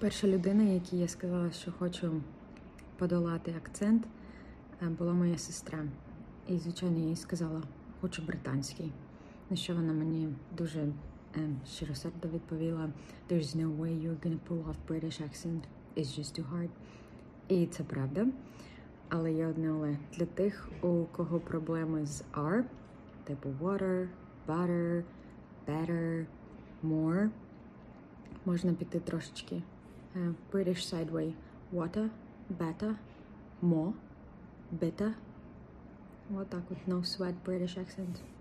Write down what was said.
Перша людина, якій я сказала, що хочу подолати акцент, е, була моя сестра. І, звичайно, я їй сказала, хочу британський. На що вона мені дуже е, щиросердо відповіла: There's no way you're gonna pull off British accent. It's just too hard. І це правда. Але є одне але для тих, у кого проблеми з R, типу water, butter, better, more, можна піти трошечки е, British sideway. Water, better, more, bitter. Отак от no sweat British accent.